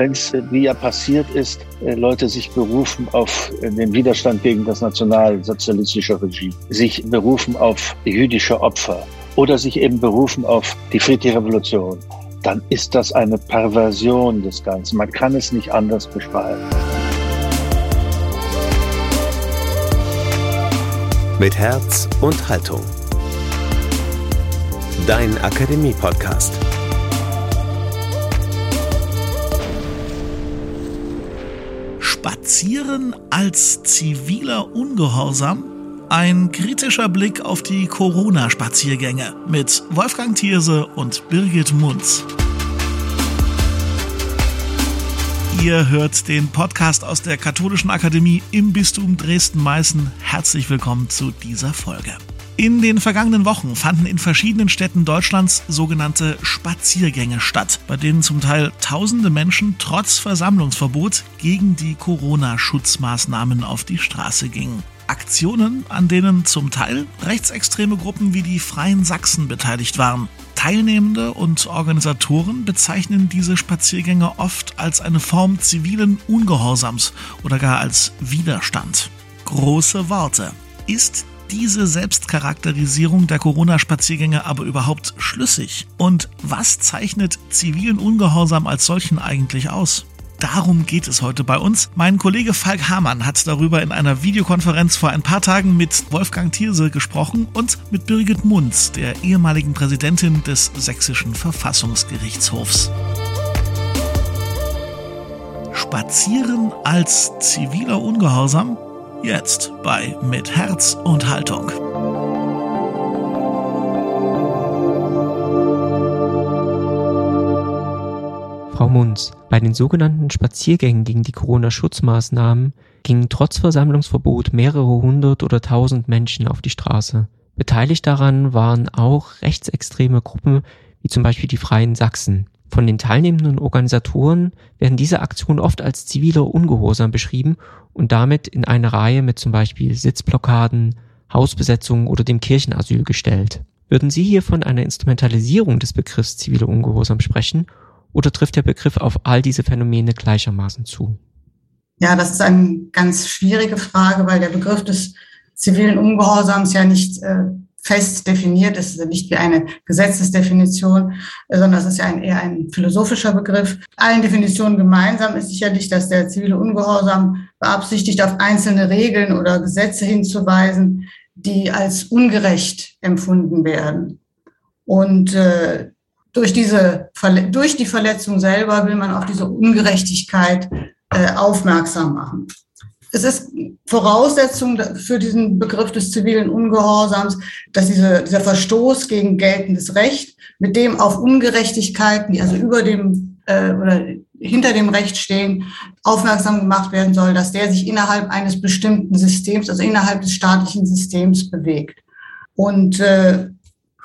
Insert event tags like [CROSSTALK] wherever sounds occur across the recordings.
wenn es, wie ja passiert ist, äh, Leute sich berufen auf äh, den Widerstand gegen das nationalsozialistische Regime, sich berufen auf jüdische Opfer oder sich eben berufen auf die friedliche Revolution, dann ist das eine Perversion des Ganzen. Man kann es nicht anders beschreiben. Mit Herz und Haltung. Dein Akademie-Podcast. Spazieren als ziviler Ungehorsam? Ein kritischer Blick auf die Corona-Spaziergänge mit Wolfgang Thierse und Birgit Munz. Ihr hört den Podcast aus der Katholischen Akademie im Bistum Dresden-Meißen. Herzlich willkommen zu dieser Folge. In den vergangenen Wochen fanden in verschiedenen Städten Deutschlands sogenannte Spaziergänge statt, bei denen zum Teil tausende Menschen trotz Versammlungsverbot gegen die Corona-Schutzmaßnahmen auf die Straße gingen. Aktionen, an denen zum Teil rechtsextreme Gruppen wie die Freien Sachsen beteiligt waren. Teilnehmende und Organisatoren bezeichnen diese Spaziergänge oft als eine Form zivilen Ungehorsams oder gar als Widerstand. Große Worte. Ist diese Selbstcharakterisierung der Corona-Spaziergänge aber überhaupt schlüssig? Und was zeichnet zivilen Ungehorsam als solchen eigentlich aus? Darum geht es heute bei uns. Mein Kollege Falk Hamann hat darüber in einer Videokonferenz vor ein paar Tagen mit Wolfgang Thierse gesprochen und mit Birgit Munz, der ehemaligen Präsidentin des Sächsischen Verfassungsgerichtshofs. Spazieren als ziviler Ungehorsam? Jetzt bei Mit Herz und Haltung. Frau Munz, bei den sogenannten Spaziergängen gegen die Corona-Schutzmaßnahmen gingen trotz Versammlungsverbot mehrere hundert oder tausend Menschen auf die Straße. Beteiligt daran waren auch rechtsextreme Gruppen wie zum Beispiel die Freien Sachsen. Von den teilnehmenden Organisatoren werden diese Aktionen oft als ziviler Ungehorsam beschrieben und damit in eine Reihe mit zum Beispiel Sitzblockaden, Hausbesetzungen oder dem Kirchenasyl gestellt. Würden Sie hier von einer Instrumentalisierung des Begriffs ziviler Ungehorsam sprechen oder trifft der Begriff auf all diese Phänomene gleichermaßen zu? Ja, das ist eine ganz schwierige Frage, weil der Begriff des zivilen Ungehorsams ja nicht äh, fest definiert ist, also nicht wie eine Gesetzesdefinition, sondern es ist ja ein, eher ein philosophischer Begriff. Allen Definitionen gemeinsam ist sicherlich, dass der zivile Ungehorsam beabsichtigt, auf einzelne Regeln oder Gesetze hinzuweisen, die als ungerecht empfunden werden. Und äh, durch, diese, durch die Verletzung selber will man auf diese Ungerechtigkeit äh, aufmerksam machen es ist Voraussetzung für diesen Begriff des zivilen Ungehorsams, dass diese, dieser Verstoß gegen geltendes Recht, mit dem auf Ungerechtigkeiten, die also über dem äh, oder hinter dem Recht stehen, aufmerksam gemacht werden soll, dass der sich innerhalb eines bestimmten Systems, also innerhalb des staatlichen Systems bewegt. Und äh,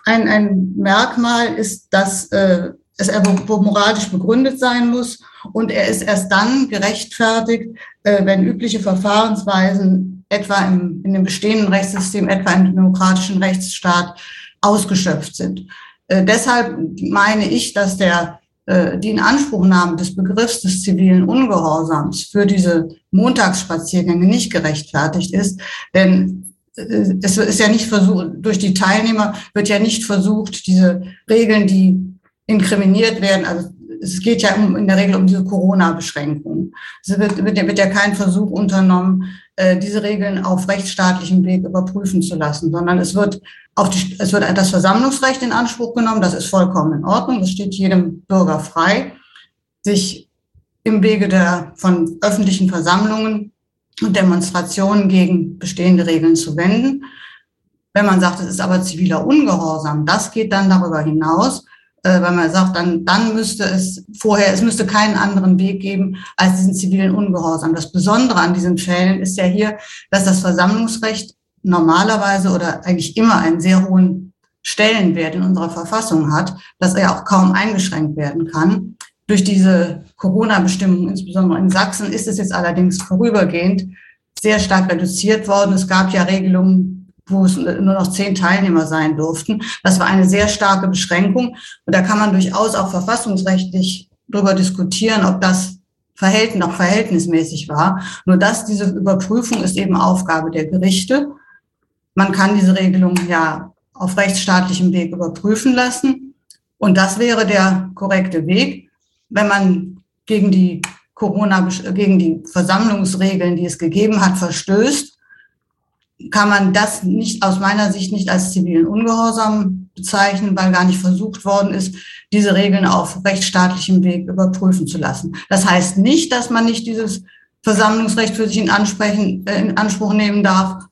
ein, ein Merkmal ist, dass äh, es moralisch begründet sein muss und er ist erst dann gerechtfertigt, äh, wenn übliche Verfahrensweisen etwa im, in dem bestehenden Rechtssystem, etwa im demokratischen Rechtsstaat ausgeschöpft sind. Äh, deshalb meine ich, dass der, äh, die Inanspruchnahme des Begriffs des zivilen Ungehorsams für diese Montagsspaziergänge nicht gerechtfertigt ist, denn es ist ja nicht versucht, durch die Teilnehmer wird ja nicht versucht, diese Regeln, die inkriminiert werden, also es geht ja in der Regel um diese Corona-Beschränkungen. Es wird, wird, wird ja kein Versuch unternommen, äh, diese Regeln auf rechtsstaatlichem Weg überprüfen zu lassen, sondern es wird auf die, es wird das Versammlungsrecht in Anspruch genommen. Das ist vollkommen in Ordnung. Es steht jedem Bürger frei, sich im Wege der, von öffentlichen Versammlungen und Demonstrationen gegen bestehende Regeln zu wenden. Wenn man sagt, es ist aber ziviler Ungehorsam, das geht dann darüber hinaus äh, weil man sagt, dann, dann müsste es vorher, es müsste keinen anderen Weg geben als diesen zivilen Ungehorsam. Das Besondere an diesen Fällen ist ja hier, dass das Versammlungsrecht normalerweise oder eigentlich immer einen sehr hohen Stellenwert in unserer Verfassung hat, dass er auch kaum eingeschränkt werden kann. Durch diese Corona-Bestimmungen, insbesondere in Sachsen, ist es jetzt allerdings vorübergehend sehr stark reduziert worden. Es gab ja Regelungen wo es nur noch zehn Teilnehmer sein durften. Das war eine sehr starke Beschränkung. Und da kann man durchaus auch verfassungsrechtlich darüber diskutieren, ob das verhält, noch verhältnismäßig war. Nur dass diese Überprüfung ist eben Aufgabe der Gerichte. Man kann diese Regelung ja auf rechtsstaatlichem Weg überprüfen lassen. Und das wäre der korrekte Weg, wenn man gegen die Corona, gegen die Versammlungsregeln, die es gegeben hat, verstößt, kann man das nicht aus meiner Sicht nicht als zivilen Ungehorsam bezeichnen, weil gar nicht versucht worden ist, diese Regeln auf rechtsstaatlichem Weg überprüfen zu lassen. Das heißt nicht, dass man nicht dieses Versammlungsrecht für sich in, Ansprechen, äh, in Anspruch nehmen darf,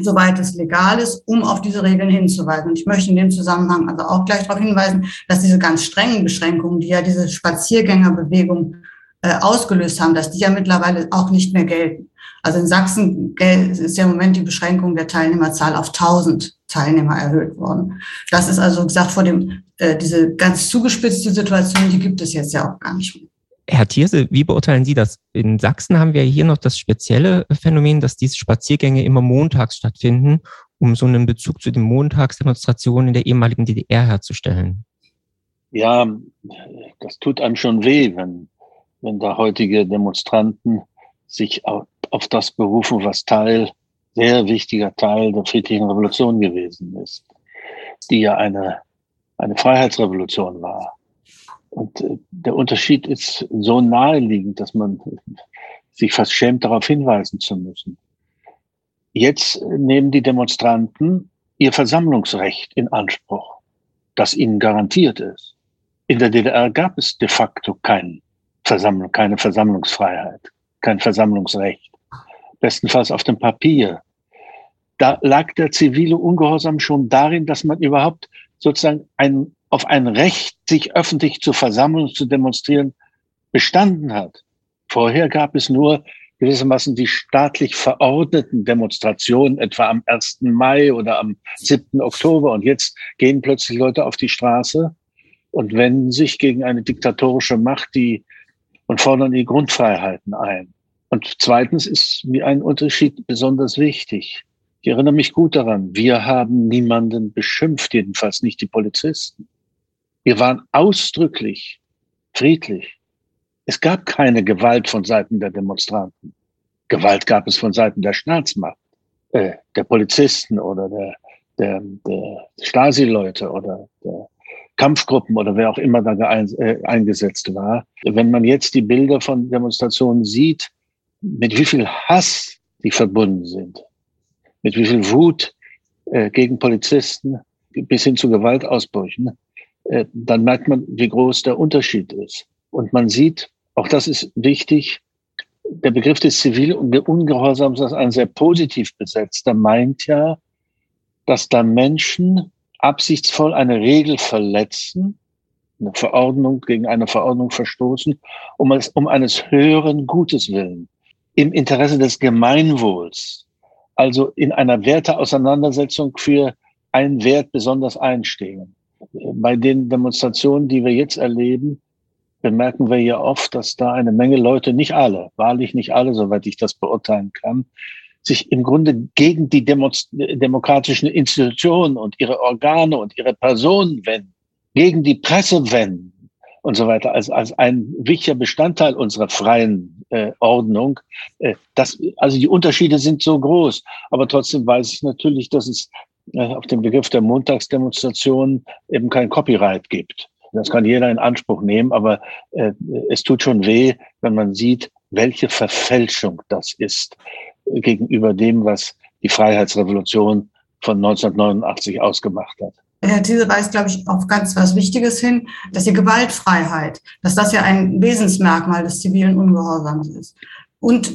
soweit es legal ist, um auf diese Regeln hinzuweisen. Und ich möchte in dem Zusammenhang also auch gleich darauf hinweisen, dass diese ganz strengen Beschränkungen, die ja diese Spaziergängerbewegung äh, ausgelöst haben, dass die ja mittlerweile auch nicht mehr gelten. Also in Sachsen ist ja im Moment die Beschränkung der Teilnehmerzahl auf 1000 Teilnehmer erhöht worden. Das ist also gesagt vor dem, äh, diese ganz zugespitzte Situation, die gibt es jetzt ja auch gar nicht mehr. Herr Thierse, wie beurteilen Sie das? In Sachsen haben wir hier noch das spezielle Phänomen, dass diese Spaziergänge immer montags stattfinden, um so einen Bezug zu den Montagsdemonstrationen in der ehemaligen DDR herzustellen. Ja, das tut einem schon weh, wenn, wenn da heutige Demonstranten sich auf, das berufen, was Teil, sehr wichtiger Teil der friedlichen Revolution gewesen ist, die ja eine, eine Freiheitsrevolution war. Und äh, der Unterschied ist so naheliegend, dass man sich fast schämt, darauf hinweisen zu müssen. Jetzt nehmen die Demonstranten ihr Versammlungsrecht in Anspruch, das ihnen garantiert ist. In der DDR gab es de facto kein Versammlung, keine Versammlungsfreiheit, kein Versammlungsrecht. Bestenfalls auf dem Papier. Da lag der zivile Ungehorsam schon darin, dass man überhaupt sozusagen ein auf ein Recht, sich öffentlich zu versammeln und zu demonstrieren, bestanden hat. Vorher gab es nur gewissermaßen die staatlich verordneten Demonstrationen, etwa am 1. Mai oder am 7. Oktober. Und jetzt gehen plötzlich Leute auf die Straße und wenden sich gegen eine diktatorische Macht, die und fordern die Grundfreiheiten ein. Und zweitens ist mir ein Unterschied besonders wichtig. Ich erinnere mich gut daran, wir haben niemanden beschimpft, jedenfalls nicht die Polizisten. Wir waren ausdrücklich friedlich. Es gab keine Gewalt von Seiten der Demonstranten. Gewalt gab es von Seiten der Staatsmacht, äh, der Polizisten oder der, der, der Stasi-Leute oder der Kampfgruppen oder wer auch immer da äh, eingesetzt war. Wenn man jetzt die Bilder von Demonstrationen sieht, mit wie viel Hass die verbunden sind, mit wie viel Wut äh, gegen Polizisten bis hin zu Gewaltausbrüchen, äh, dann merkt man, wie groß der Unterschied ist. Und man sieht, auch das ist wichtig, der Begriff des Zivil- und Ungehorsams ist ein sehr positiv besetzter, meint ja, dass da Menschen absichtsvoll eine Regel verletzen, eine Verordnung gegen eine Verordnung verstoßen, um, es, um eines höheren Gutes willen, im Interesse des Gemeinwohls, also in einer Werteauseinandersetzung für einen Wert besonders einstehen. Bei den Demonstrationen, die wir jetzt erleben, bemerken wir ja oft, dass da eine Menge Leute, nicht alle, wahrlich nicht alle, soweit ich das beurteilen kann, sich im Grunde gegen die demokratischen Institutionen und ihre Organe und ihre Personen wenden, gegen die Presse wenden und so weiter, als, als ein wichtiger Bestandteil unserer freien äh, Ordnung. Äh, das, also die Unterschiede sind so groß, aber trotzdem weiß ich natürlich, dass es auf den Begriff der Montagsdemonstration eben kein Copyright gibt. Das kann jeder in Anspruch nehmen, aber äh, es tut schon weh, wenn man sieht, welche Verfälschung das ist gegenüber dem, was die Freiheitsrevolution von 1989 ausgemacht hat. Herr Thiese weist, glaube ich, auf ganz was Wichtiges hin, dass die Gewaltfreiheit, dass das ja ein Wesensmerkmal des zivilen Ungehorsams ist und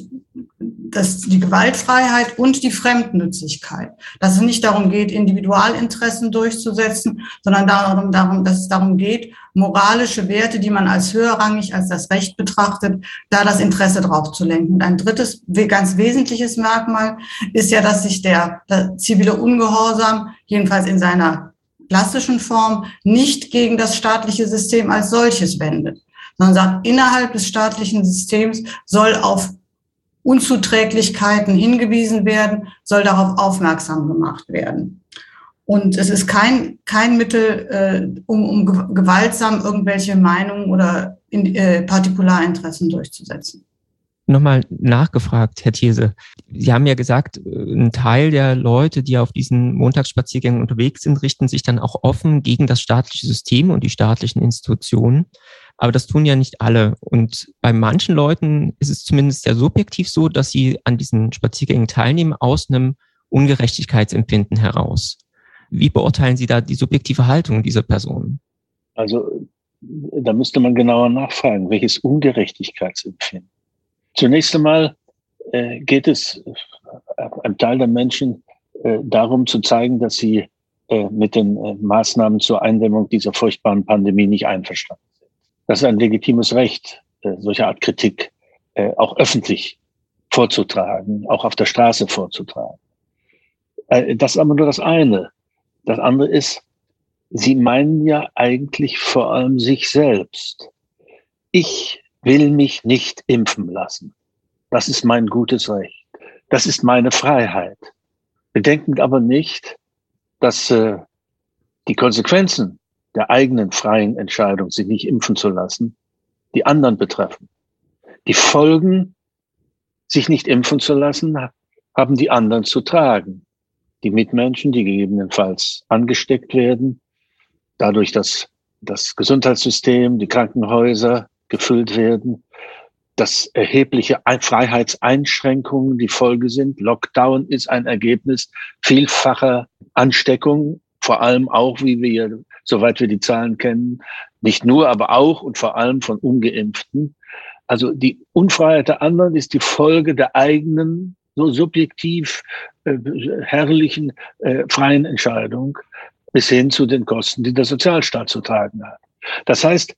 das, die Gewaltfreiheit und die Fremdnützigkeit. Dass es nicht darum geht, Individualinteressen durchzusetzen, sondern darum, darum, dass es darum geht, moralische Werte, die man als höherrangig als das Recht betrachtet, da das Interesse drauf zu lenken. Und ein drittes, ganz wesentliches Merkmal ist ja, dass sich der, der zivile Ungehorsam, jedenfalls in seiner klassischen Form, nicht gegen das staatliche System als solches wendet sondern sagt, innerhalb des staatlichen Systems soll auf Unzuträglichkeiten hingewiesen werden, soll darauf aufmerksam gemacht werden. Und es ist kein, kein Mittel, äh, um, um gewaltsam irgendwelche Meinungen oder in, äh, Partikularinteressen durchzusetzen. Nochmal nachgefragt, Herr Thiese. Sie haben ja gesagt, äh, ein Teil der Leute, die auf diesen Montagsspaziergängen unterwegs sind, richten sich dann auch offen gegen das staatliche System und die staatlichen Institutionen. Aber das tun ja nicht alle. Und bei manchen Leuten ist es zumindest sehr subjektiv so, dass sie an diesen Spaziergängen teilnehmen aus einem Ungerechtigkeitsempfinden heraus. Wie beurteilen Sie da die subjektive Haltung dieser Personen? Also da müsste man genauer nachfragen, welches Ungerechtigkeitsempfinden. Zunächst einmal äh, geht es äh, einem Teil der Menschen äh, darum zu zeigen, dass sie äh, mit den äh, Maßnahmen zur Eindämmung dieser furchtbaren Pandemie nicht einverstanden sind. Das ist ein legitimes Recht, äh, solche Art Kritik auch öffentlich vorzutragen, auch auf der Straße vorzutragen. Das ist aber nur das eine. Das andere ist, Sie meinen ja eigentlich vor allem sich selbst. Ich will mich nicht impfen lassen. Das ist mein gutes Recht. Das ist meine Freiheit. Bedenken aber nicht, dass äh, die Konsequenzen der eigenen freien Entscheidung, sich nicht impfen zu lassen, die anderen betreffen. Die Folgen, sich nicht impfen zu lassen, haben die anderen zu tragen. Die Mitmenschen, die gegebenenfalls angesteckt werden, dadurch, dass das Gesundheitssystem, die Krankenhäuser gefüllt werden, dass erhebliche Freiheitseinschränkungen die Folge sind. Lockdown ist ein Ergebnis vielfacher Ansteckungen, vor allem auch, wie wir, soweit wir die Zahlen kennen, nicht nur, aber auch und vor allem von ungeimpften. Also die Unfreiheit der anderen ist die Folge der eigenen, so subjektiv äh, herrlichen äh, freien Entscheidung bis hin zu den Kosten, die der Sozialstaat zu tragen hat. Das heißt,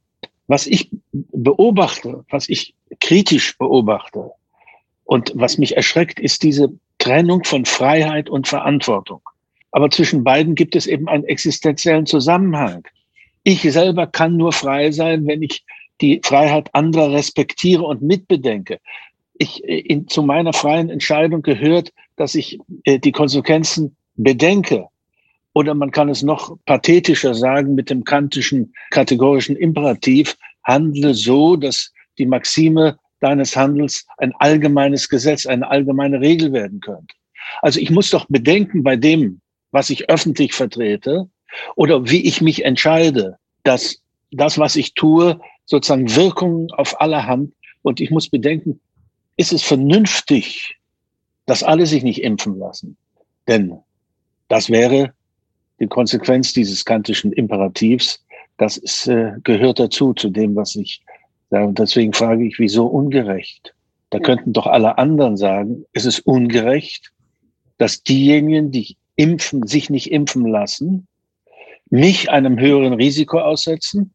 was ich beobachte, was ich kritisch beobachte und was mich erschreckt, ist diese Trennung von Freiheit und Verantwortung. Aber zwischen beiden gibt es eben einen existenziellen Zusammenhang. Ich selber kann nur frei sein, wenn ich die Freiheit anderer respektiere und mitbedenke. Ich, in, zu meiner freien Entscheidung gehört, dass ich äh, die Konsequenzen bedenke oder man kann es noch pathetischer sagen mit dem kantischen kategorischen Imperativ, handle so, dass die Maxime deines Handels ein allgemeines Gesetz, eine allgemeine Regel werden könnte. Also ich muss doch bedenken bei dem, was ich öffentlich vertrete oder wie ich mich entscheide, dass das, was ich tue, sozusagen Wirkungen auf alle Hand und ich muss bedenken, ist es vernünftig, dass alle sich nicht impfen lassen? Denn das wäre die Konsequenz dieses kantischen Imperativs, das ist, äh, gehört dazu, zu dem, was ich sage. Und deswegen frage ich, wieso ungerecht? Da könnten doch alle anderen sagen, es ist ungerecht, dass diejenigen, die impfen, sich nicht impfen lassen, mich einem höheren Risiko aussetzen,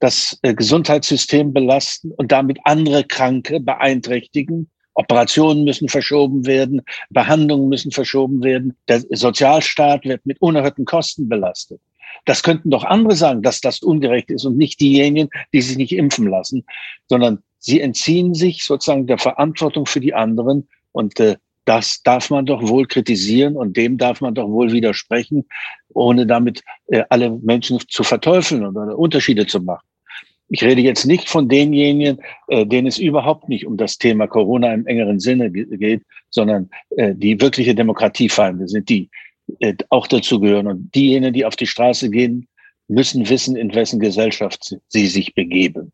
das äh, Gesundheitssystem belasten und damit andere Kranke beeinträchtigen Operationen müssen verschoben werden, Behandlungen müssen verschoben werden. Der Sozialstaat wird mit unerhörten Kosten belastet. Das könnten doch andere sagen, dass das ungerecht ist und nicht diejenigen, die sich nicht impfen lassen, sondern sie entziehen sich sozusagen der Verantwortung für die anderen und äh, das darf man doch wohl kritisieren und dem darf man doch wohl widersprechen, ohne damit äh, alle Menschen zu verteufeln oder Unterschiede zu machen. Ich rede jetzt nicht von denjenigen, äh, denen es überhaupt nicht um das Thema Corona im engeren Sinne geht, sondern äh, die wirkliche Demokratiefeinde sind, die äh, auch dazu gehören. Und diejenigen, die auf die Straße gehen, müssen wissen, in wessen Gesellschaft sie sich begeben.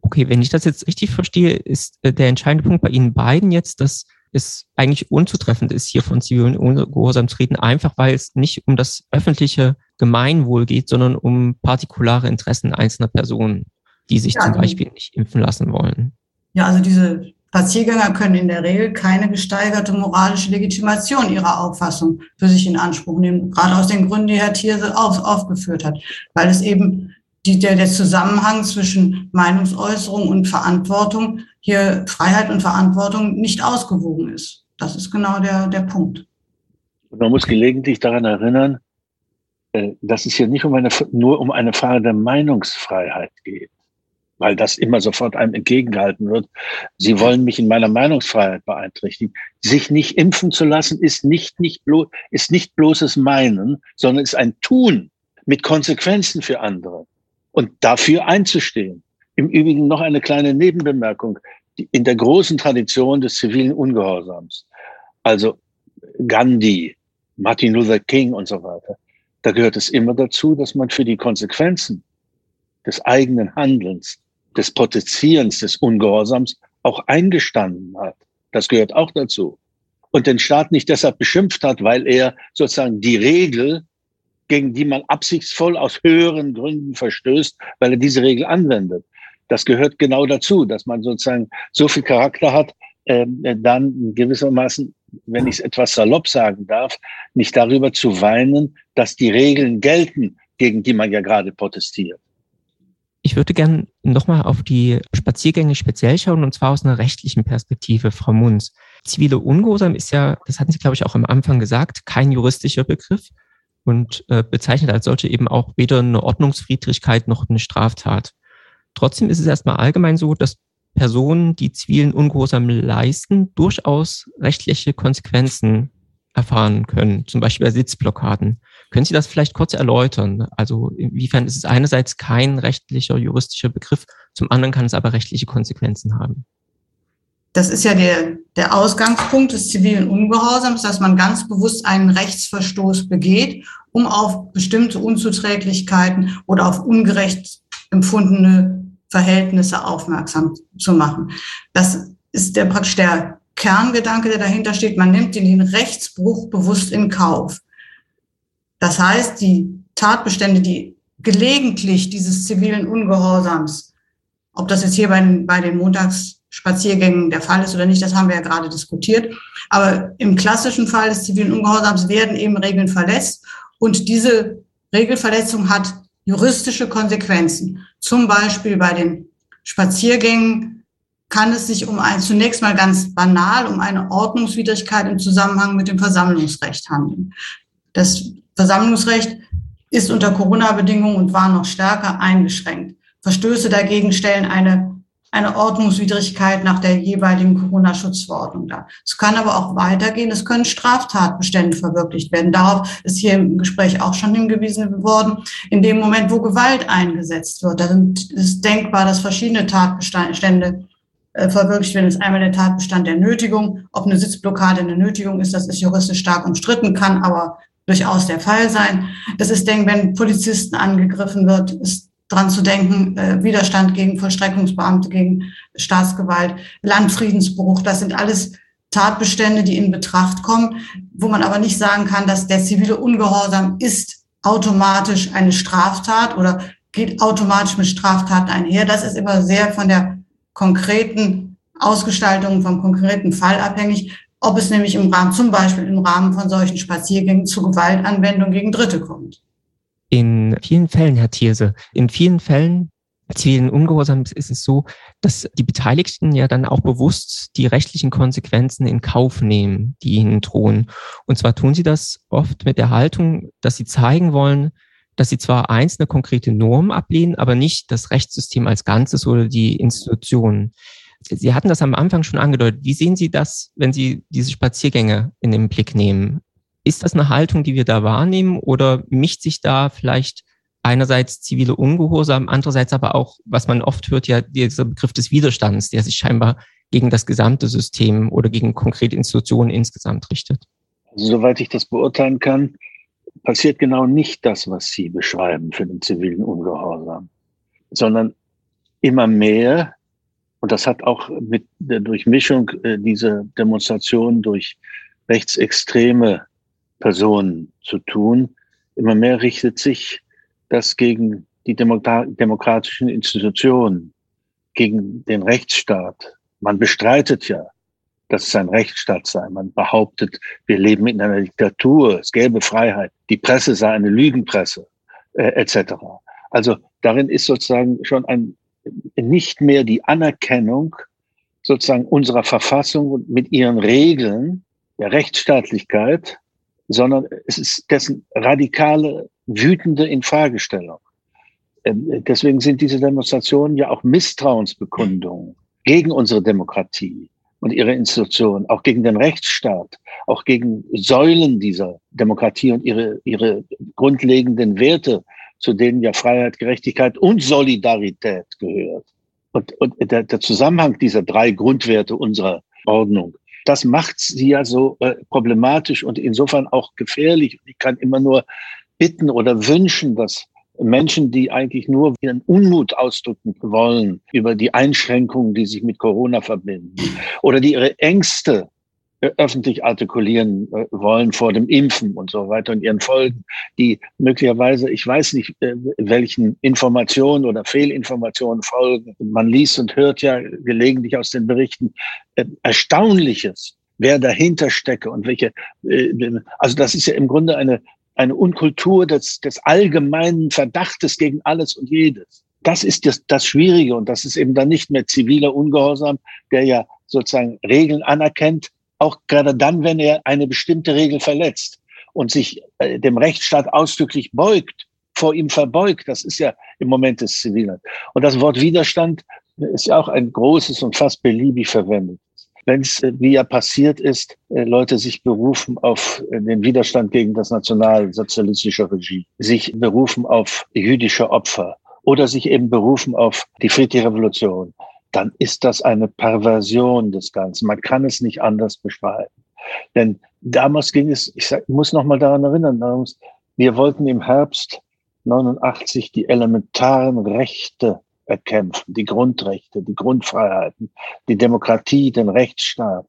Okay, wenn ich das jetzt richtig verstehe, ist äh, der entscheidende Punkt bei Ihnen beiden jetzt, dass es eigentlich unzutreffend ist, hier von zivilen Ungehorsam zu reden, einfach weil es nicht um das öffentliche Gemeinwohl geht, sondern um partikulare Interessen einzelner Personen, die sich ja, zum Beispiel nicht impfen lassen wollen. Ja, also diese Spaziergänger können in der Regel keine gesteigerte moralische Legitimation ihrer Auffassung für sich in Anspruch nehmen, gerade aus den Gründen, die Herr Thierse auf, aufgeführt hat, weil es eben die, der, der Zusammenhang zwischen Meinungsäußerung und Verantwortung hier Freiheit und Verantwortung nicht ausgewogen ist. Das ist genau der, der Punkt. Und man muss gelegentlich daran erinnern, dass es hier nicht um eine, nur um eine Frage der Meinungsfreiheit geht, weil das immer sofort einem entgegengehalten wird. Sie wollen mich in meiner Meinungsfreiheit beeinträchtigen. Sich nicht impfen zu lassen ist nicht, nicht, bloß, ist nicht bloßes Meinen, sondern ist ein Tun mit Konsequenzen für andere und dafür einzustehen. Im Übrigen noch eine kleine Nebenbemerkung. In der großen Tradition des zivilen Ungehorsams, also Gandhi, Martin Luther King und so weiter, da gehört es immer dazu, dass man für die Konsequenzen des eigenen Handelns, des Protestierens, des Ungehorsams auch eingestanden hat. Das gehört auch dazu. Und den Staat nicht deshalb beschimpft hat, weil er sozusagen die Regel, gegen die man absichtsvoll aus höheren Gründen verstößt, weil er diese Regel anwendet. Das gehört genau dazu, dass man sozusagen so viel Charakter hat, äh, dann gewissermaßen, wenn ich es etwas salopp sagen darf, nicht darüber zu weinen, dass die Regeln gelten, gegen die man ja gerade protestiert. Ich würde gern nochmal auf die Spaziergänge speziell schauen, und zwar aus einer rechtlichen Perspektive, Frau Munz. Zivile Ungehorsam ist ja, das hatten Sie, glaube ich, auch am Anfang gesagt, kein juristischer Begriff und äh, bezeichnet als solche eben auch weder eine Ordnungsfriedrigkeit noch eine Straftat. Trotzdem ist es erstmal allgemein so, dass Personen, die zivilen Ungehorsam leisten, durchaus rechtliche Konsequenzen erfahren können, zum Beispiel bei Sitzblockaden. Können Sie das vielleicht kurz erläutern? Also inwiefern ist es einerseits kein rechtlicher, juristischer Begriff, zum anderen kann es aber rechtliche Konsequenzen haben? Das ist ja der, der Ausgangspunkt des zivilen Ungehorsams, dass man ganz bewusst einen Rechtsverstoß begeht, um auf bestimmte Unzuträglichkeiten oder auf ungerecht empfundene Verhältnisse aufmerksam zu machen. Das ist der praktisch der Kerngedanke, der dahinter steht. Man nimmt den Rechtsbruch bewusst in Kauf. Das heißt, die Tatbestände, die gelegentlich dieses zivilen Ungehorsams, ob das jetzt hier bei den, bei den Montagsspaziergängen der Fall ist oder nicht, das haben wir ja gerade diskutiert. Aber im klassischen Fall des zivilen Ungehorsams werden eben Regeln verletzt und diese Regelverletzung hat juristische Konsequenzen. Zum Beispiel bei den Spaziergängen kann es sich um ein, zunächst mal ganz banal, um eine Ordnungswidrigkeit im Zusammenhang mit dem Versammlungsrecht handeln. Das Versammlungsrecht ist unter Corona-Bedingungen und war noch stärker eingeschränkt. Verstöße dagegen stellen eine, eine Ordnungswidrigkeit nach der jeweiligen Corona-Schutzverordnung dar. Es kann aber auch weitergehen. Es können Straftatbestände verwirklicht werden. Darauf ist hier im Gespräch auch schon hingewiesen worden. In dem Moment, wo Gewalt eingesetzt wird, dann ist denkbar, dass verschiedene Tatbestände äh, verwirklicht werden, ist einmal der Tatbestand der Nötigung. Ob eine Sitzblockade eine Nötigung ist, das ist juristisch stark umstritten, kann aber durchaus der Fall sein. Das ist, denke wenn Polizisten angegriffen wird, ist dran zu denken, äh, Widerstand gegen Vollstreckungsbeamte, gegen Staatsgewalt, Landfriedensbruch, das sind alles Tatbestände, die in Betracht kommen, wo man aber nicht sagen kann, dass der zivile Ungehorsam ist automatisch eine Straftat oder geht automatisch mit Straftaten einher. Das ist immer sehr von der konkreten Ausgestaltung, vom konkreten Fall abhängig ob es nämlich im Rahmen, zum Beispiel im Rahmen von solchen Spaziergängen zu Gewaltanwendung gegen Dritte kommt. In vielen Fällen, Herr Thierse, in vielen Fällen zivilen Ungehorsams ist es so, dass die Beteiligten ja dann auch bewusst die rechtlichen Konsequenzen in Kauf nehmen, die ihnen drohen. Und zwar tun sie das oft mit der Haltung, dass sie zeigen wollen, dass sie zwar einzelne konkrete Normen ablehnen, aber nicht das Rechtssystem als Ganzes oder die Institutionen. Sie hatten das am Anfang schon angedeutet. Wie sehen Sie das, wenn Sie diese Spaziergänge in den Blick nehmen? Ist das eine Haltung, die wir da wahrnehmen oder mischt sich da vielleicht einerseits zivile Ungehorsam, andererseits aber auch, was man oft hört, ja dieser Begriff des Widerstands, der sich scheinbar gegen das gesamte System oder gegen konkrete Institutionen insgesamt richtet? Also, soweit ich das beurteilen kann, passiert genau nicht das, was Sie beschreiben für den zivilen Ungehorsam, sondern immer mehr und das hat auch mit der Durchmischung äh, dieser Demonstration durch rechtsextreme Personen zu tun. Immer mehr richtet sich das gegen die demokratischen Institutionen, gegen den Rechtsstaat. Man bestreitet ja, dass es ein Rechtsstaat sei. Man behauptet, wir leben in einer Diktatur, es gäbe Freiheit, die Presse sei eine Lügenpresse, äh, etc. Also darin ist sozusagen schon ein nicht mehr die Anerkennung sozusagen unserer Verfassung mit ihren Regeln der Rechtsstaatlichkeit, sondern es ist dessen radikale, wütende Infragestellung. Ähm, deswegen sind diese Demonstrationen ja auch Misstrauensbekundungen gegen unsere Demokratie und ihre Institutionen, auch gegen den Rechtsstaat, auch gegen Säulen dieser Demokratie und ihre, ihre grundlegenden Werte, zu denen ja Freiheit, Gerechtigkeit und Solidarität gehört. Und, und der, der Zusammenhang dieser drei Grundwerte unserer Ordnung, das macht sie ja so äh, problematisch und insofern auch gefährlich. Ich kann immer nur bitten oder wünschen, dass Menschen, die eigentlich nur ihren Unmut ausdrücken wollen über die Einschränkungen, die sich mit Corona verbinden, oder die ihre Ängste öffentlich artikulieren äh, wollen vor dem Impfen und so weiter und ihren Folgen, die möglicherweise, ich weiß nicht, äh, welchen Informationen oder Fehlinformationen folgen. Man liest und hört ja gelegentlich aus den Berichten Erstaunliches, wer dahinter stecke und welche, also das ist ja im Grunde eine, eine Unkultur des, des allgemeinen Verdachtes gegen alles und jedes. Das ist das, das Schwierige und das ist eben dann nicht mehr ziviler Ungehorsam, der ja sozusagen Regeln anerkennt, auch gerade dann, wenn er eine bestimmte Regel verletzt und sich äh, dem Rechtsstaat ausdrücklich beugt, vor ihm verbeugt. Das ist ja im Moment des Zivilen. Und das Wort Widerstand ist ja auch ein großes und fast beliebig verwendet. Wenn es, äh, wie ja passiert ist, äh, Leute sich berufen auf den Widerstand gegen das nationalsozialistische Regime, sich berufen auf jüdische Opfer oder sich eben berufen auf die friedliche Revolution, dann ist das eine Perversion des Ganzen. Man kann es nicht anders beschreiben. Denn damals ging es, ich sag, muss noch mal daran erinnern, wir wollten im Herbst 89 die elementaren Rechte erkämpfen, die Grundrechte, die Grundfreiheiten, die Demokratie, den Rechtsstaat,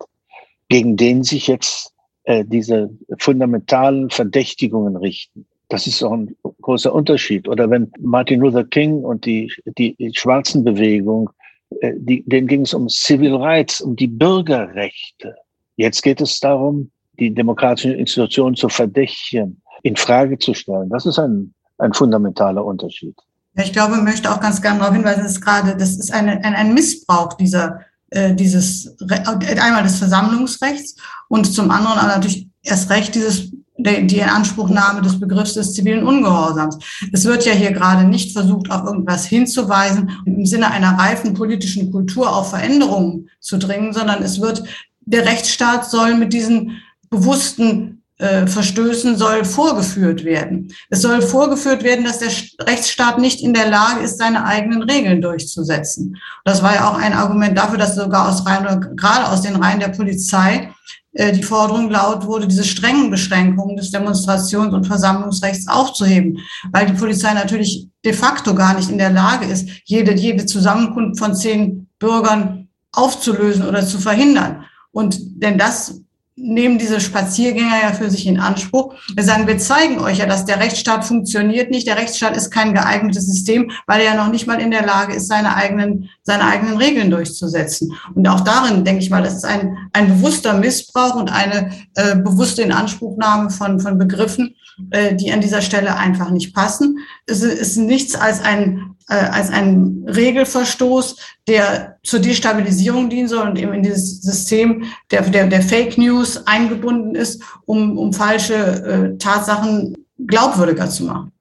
gegen den sich jetzt äh, diese fundamentalen Verdächtigungen richten. Das ist auch ein großer Unterschied. Oder wenn Martin Luther King und die, die, Schwarzenbewegung die, denen ging es um Civil Rights, um die Bürgerrechte. Jetzt geht es darum, die demokratischen Institutionen zu verdächtigen, in Frage zu stellen. Das ist ein, ein fundamentaler Unterschied. Ich glaube, ich möchte auch ganz gerne darauf hinweisen, dass gerade, das ist eine, ein, ein Missbrauch dieser, äh, dieses, einmal des Versammlungsrechts und zum anderen natürlich erst recht dieses die Inanspruchnahme des Begriffs des zivilen Ungehorsams. Es wird ja hier gerade nicht versucht, auf irgendwas hinzuweisen, im Sinne einer reifen politischen Kultur auf Veränderungen zu dringen, sondern es wird, der Rechtsstaat soll mit diesen bewussten äh, Verstößen soll vorgeführt werden. Es soll vorgeführt werden, dass der Rechtsstaat nicht in der Lage ist, seine eigenen Regeln durchzusetzen. Das war ja auch ein Argument dafür, dass sogar aus Reihen, gerade aus den Reihen der Polizei die Forderung laut wurde, diese strengen Beschränkungen des Demonstrations- und Versammlungsrechts aufzuheben, weil die Polizei natürlich de facto gar nicht in der Lage ist, jede, jede Zusammenkunft von zehn Bürgern aufzulösen oder zu verhindern. Und denn das nehmen diese Spaziergänger ja für sich in Anspruch. Wir sagen, wir zeigen euch ja, dass der Rechtsstaat funktioniert nicht. Der Rechtsstaat ist kein geeignetes System, weil er ja noch nicht mal in der Lage ist, seine eigenen, seine eigenen Regeln durchzusetzen. Und auch darin, denke ich mal, das ist ein, ein bewusster Missbrauch und eine äh, bewusste Inanspruchnahme von, von Begriffen, äh, die an dieser Stelle einfach nicht passen. Es ist nichts als ein als ein Regelverstoß, der zur Destabilisierung dienen soll und eben in dieses System der, der, der Fake News eingebunden ist, um, um falsche äh, Tatsachen glaubwürdiger zu machen.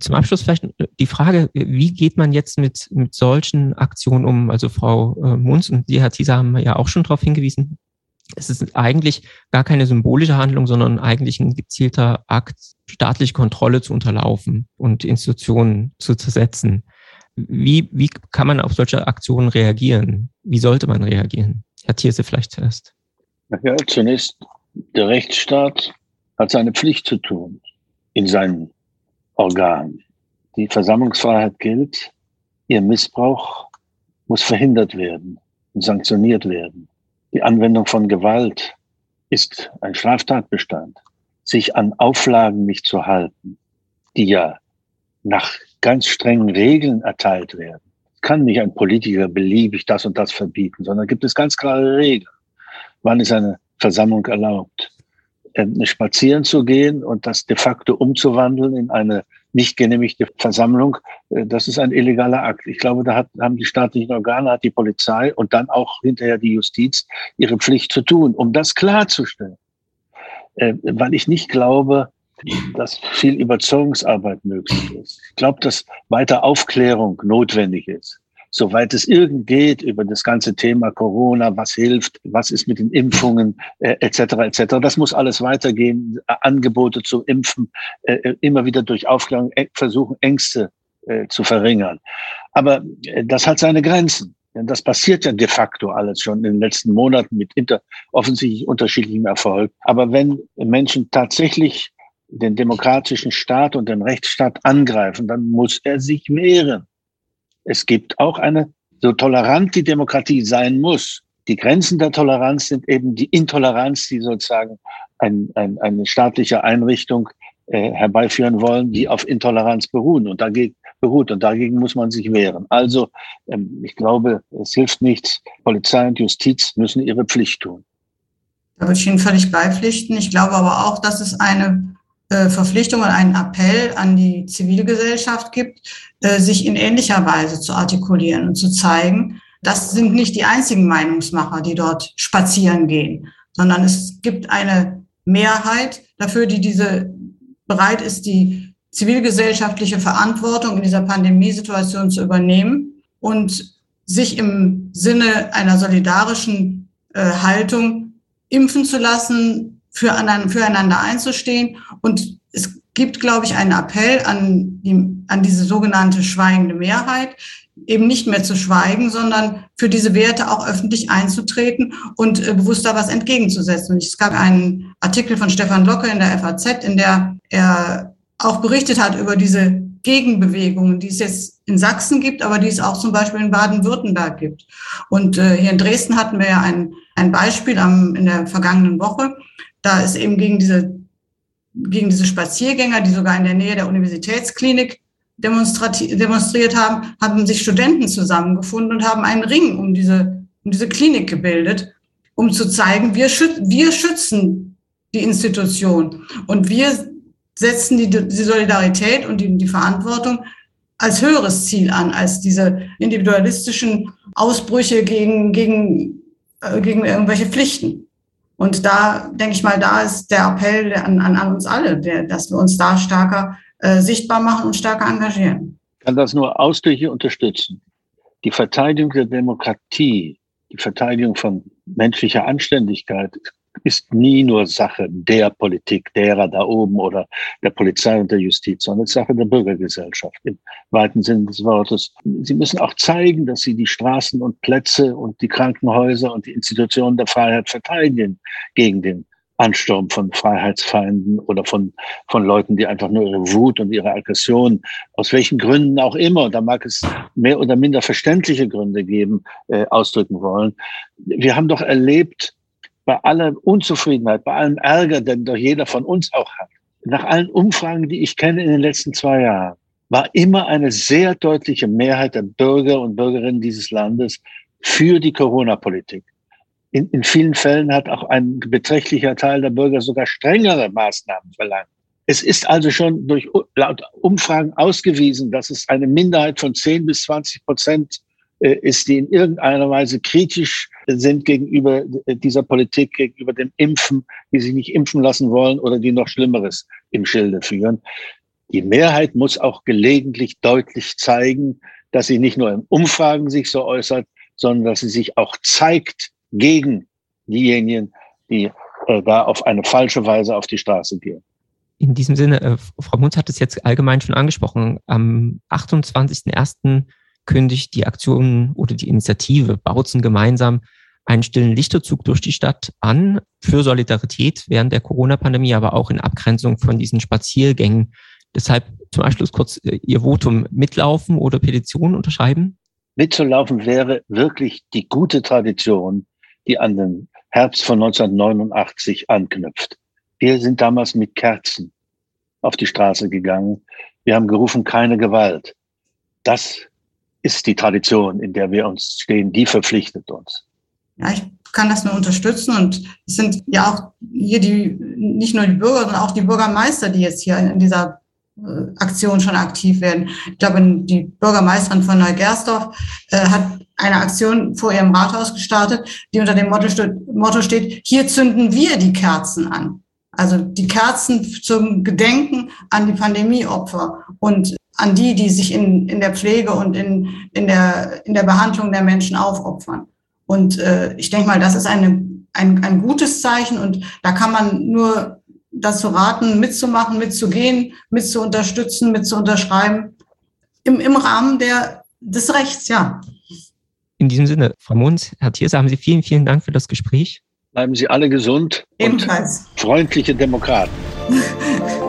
Zum Abschluss vielleicht die Frage, wie geht man jetzt mit, mit solchen Aktionen um? Also Frau äh, Munz und die Herr Thieser haben ja auch schon darauf hingewiesen, es ist eigentlich gar keine symbolische Handlung, sondern eigentlich ein gezielter Akt, staatliche Kontrolle zu unterlaufen und Institutionen zu zersetzen. Wie, wie kann man auf solche Aktionen reagieren? Wie sollte man reagieren? Herr Thierse vielleicht zuerst. Ja, zunächst, der Rechtsstaat hat seine Pflicht zu tun in seinen Organen. Die Versammlungsfreiheit gilt, ihr Missbrauch muss verhindert werden und sanktioniert werden. Die Anwendung von Gewalt ist ein Straftatbestand. Sich an Auflagen nicht zu halten, die ja nach ganz strengen Regeln erteilt werden, kann nicht ein Politiker beliebig das und das verbieten, sondern gibt es ganz klare Regeln. Wann ist eine Versammlung erlaubt? Ähm, spazieren zu gehen und das de facto umzuwandeln in eine nicht genehmigte Versammlung, äh, das ist ein illegaler Akt. Ich glaube, da hat, haben die staatlichen Organe, hat die Polizei und dann auch hinterher die Justiz ihre Pflicht zu tun, um das klarzustellen. Äh, weil ich nicht glaube, dass viel Überzeugungsarbeit möglich ist. Ich glaube, dass weiter Aufklärung notwendig ist soweit es irgend geht, über das ganze Thema Corona, was hilft, was ist mit den Impfungen, äh, etc. etc. Das muss alles weitergehen. Angebote zu impfen, äh, immer wieder durch Aufklärung äh, versuchen, Ängste äh, zu verringern. Aber äh, das hat seine Grenzen. Denn das passiert ja de facto alles schon in den letzten Monaten mit inter, offensichtlich unterschiedlichem Erfolg. Aber wenn Menschen tatsächlich den demokratischen Staat und den Rechtsstaat angreifen, dann muss er sich wehren. Es gibt auch eine, so tolerant die Demokratie sein muss, die Grenzen der Toleranz sind eben die Intoleranz, die sozusagen ein, ein, eine staatliche Einrichtung äh, herbeiführen wollen, die auf Intoleranz beruhen und dagegen beruht und dagegen muss man sich wehren. Also ähm, ich glaube, es hilft nichts. Polizei und Justiz müssen ihre Pflicht tun. Da würde ich Ihnen völlig beipflichten. Ich glaube aber auch, dass es eine Verpflichtung und einen Appell an die Zivilgesellschaft gibt, äh, sich in ähnlicher Weise zu artikulieren und zu zeigen, das sind nicht die einzigen Meinungsmacher, die dort spazieren gehen, sondern es gibt eine Mehrheit dafür, die diese bereit ist, die zivilgesellschaftliche Verantwortung in dieser Pandemiesituation zu übernehmen und sich im Sinne einer solidarischen äh, Haltung impfen zu lassen, füreinander einzustehen. Und es gibt, glaube ich, einen Appell an, die, an diese sogenannte schweigende Mehrheit, eben nicht mehr zu schweigen, sondern für diese Werte auch öffentlich einzutreten und äh, bewusst da was entgegenzusetzen. Und es gab einen Artikel von Stefan Locke in der FAZ, in der er auch berichtet hat über diese Gegenbewegungen, die es jetzt in Sachsen gibt, aber die es auch zum Beispiel in Baden-Württemberg gibt. Und äh, hier in Dresden hatten wir ja ein, ein Beispiel am, in der vergangenen Woche. Da ist eben gegen diese, gegen diese Spaziergänger, die sogar in der Nähe der Universitätsklinik demonstriert haben, haben sich Studenten zusammengefunden und haben einen Ring um diese, um diese Klinik gebildet, um zu zeigen, wir, schüt wir schützen die Institution und wir setzen die, die Solidarität und die, die Verantwortung als höheres Ziel an, als diese individualistischen Ausbrüche gegen, gegen, äh, gegen irgendwelche Pflichten. Und da, denke ich mal, da ist der Appell an, an, an uns alle, der, dass wir uns da stärker äh, sichtbar machen und stärker engagieren. Ich kann das nur ausdrücklich unterstützen. Die Verteidigung der Demokratie, die Verteidigung von menschlicher Anständigkeit ist nie nur Sache der Politik, derer da oben oder der Polizei und der Justiz, sondern Sache der Bürgergesellschaft im weiten Sinne des Wortes. Sie müssen auch zeigen, dass sie die Straßen und Plätze und die Krankenhäuser und die Institutionen der Freiheit verteidigen gegen den Ansturm von Freiheitsfeinden oder von, von Leuten, die einfach nur ihre Wut und ihre Aggression, aus welchen Gründen auch immer, da mag es mehr oder minder verständliche Gründe geben, äh, ausdrücken wollen. Wir haben doch erlebt, bei aller Unzufriedenheit, bei allem Ärger, den doch jeder von uns auch hat, nach allen Umfragen, die ich kenne in den letzten zwei Jahren, war immer eine sehr deutliche Mehrheit der Bürger und Bürgerinnen dieses Landes für die Corona-Politik in, in vielen Fällen hat auch ein beträchtlicher Teil der Bürger sogar strengere Maßnahmen verlangt. Es ist also schon durch laut Umfragen ausgewiesen, dass es eine Minderheit von 10 bis 20 Prozent äh, ist, die in irgendeiner Weise kritisch sind gegenüber dieser Politik, gegenüber dem Impfen, die sich nicht impfen lassen wollen oder die noch Schlimmeres im Schilde führen. Die Mehrheit muss auch gelegentlich deutlich zeigen, dass sie nicht nur in Umfragen sich so äußert, sondern dass sie sich auch zeigt gegen diejenigen, die äh, da auf eine falsche Weise auf die Straße gehen. In diesem Sinne, äh, Frau Munz hat es jetzt allgemein schon angesprochen, am 28.01. kündigt die Aktion oder die Initiative Bautzen gemeinsam einen stillen Lichterzug durch die Stadt an für Solidarität während der Corona-Pandemie, aber auch in Abgrenzung von diesen Spaziergängen. Deshalb zum Abschluss kurz äh, Ihr Votum mitlaufen oder Petition unterschreiben? Mitzulaufen wäre wirklich die gute Tradition, die an den Herbst von 1989 anknüpft. Wir sind damals mit Kerzen auf die Straße gegangen. Wir haben gerufen, keine Gewalt. Das ist die Tradition, in der wir uns stehen. Die verpflichtet uns. Ja, ich kann das nur unterstützen. Und es sind ja auch hier die, nicht nur die Bürger, sondern auch die Bürgermeister, die jetzt hier in dieser äh, Aktion schon aktiv werden. Ich glaube, die Bürgermeisterin von Neugersdorf äh, hat eine Aktion vor ihrem Rathaus gestartet, die unter dem Motto, Motto steht, hier zünden wir die Kerzen an. Also die Kerzen zum Gedenken an die Pandemieopfer und an die, die sich in, in der Pflege und in, in, der, in der Behandlung der Menschen aufopfern. Und äh, ich denke mal, das ist eine, ein, ein gutes Zeichen und da kann man nur dazu raten, mitzumachen, mitzugehen, mitzuunterstützen, mitzuunterschreiben. im, im Rahmen der, des Rechts, ja. In diesem Sinne, Frau Munz, Herr Thierse, haben Sie vielen, vielen Dank für das Gespräch. Bleiben Sie alle gesund Ebenfalls. und freundliche Demokraten. [LAUGHS]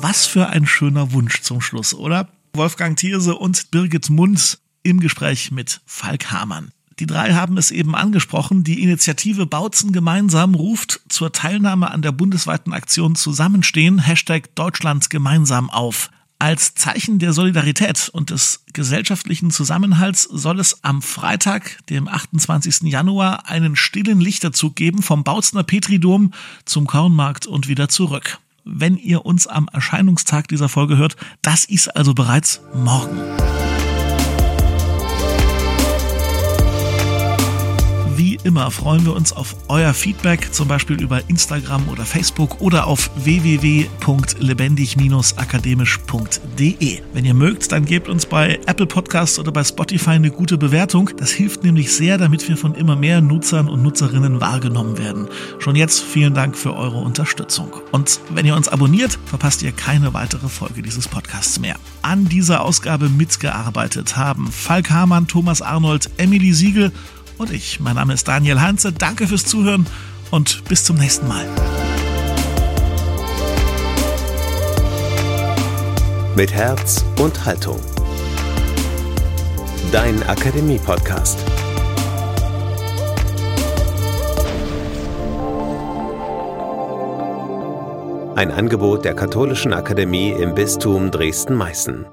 Was für ein schöner Wunsch zum Schluss, oder? Wolfgang Thierse und Birgit Munz im Gespräch mit Falk Hamann. Die drei haben es eben angesprochen. Die Initiative Bautzen gemeinsam ruft zur Teilnahme an der bundesweiten Aktion Zusammenstehen, Hashtag Deutschland gemeinsam auf. Als Zeichen der Solidarität und des gesellschaftlichen Zusammenhalts soll es am Freitag, dem 28. Januar, einen stillen Lichterzug geben vom Bautzner Petridom zum Kornmarkt und wieder zurück. Wenn ihr uns am Erscheinungstag dieser Folge hört, das ist also bereits morgen. Immer freuen wir uns auf euer Feedback, zum Beispiel über Instagram oder Facebook oder auf www.lebendig-akademisch.de. Wenn ihr mögt, dann gebt uns bei Apple Podcasts oder bei Spotify eine gute Bewertung. Das hilft nämlich sehr, damit wir von immer mehr Nutzern und Nutzerinnen wahrgenommen werden. Schon jetzt vielen Dank für eure Unterstützung. Und wenn ihr uns abonniert, verpasst ihr keine weitere Folge dieses Podcasts mehr. An dieser Ausgabe mitgearbeitet haben Falk Hamann, Thomas Arnold, Emily Siegel und ich. Mein Name ist Daniel Heinze. Danke fürs Zuhören und bis zum nächsten Mal. Mit Herz und Haltung. Dein Akademie-Podcast. Ein Angebot der Katholischen Akademie im Bistum Dresden-Meißen.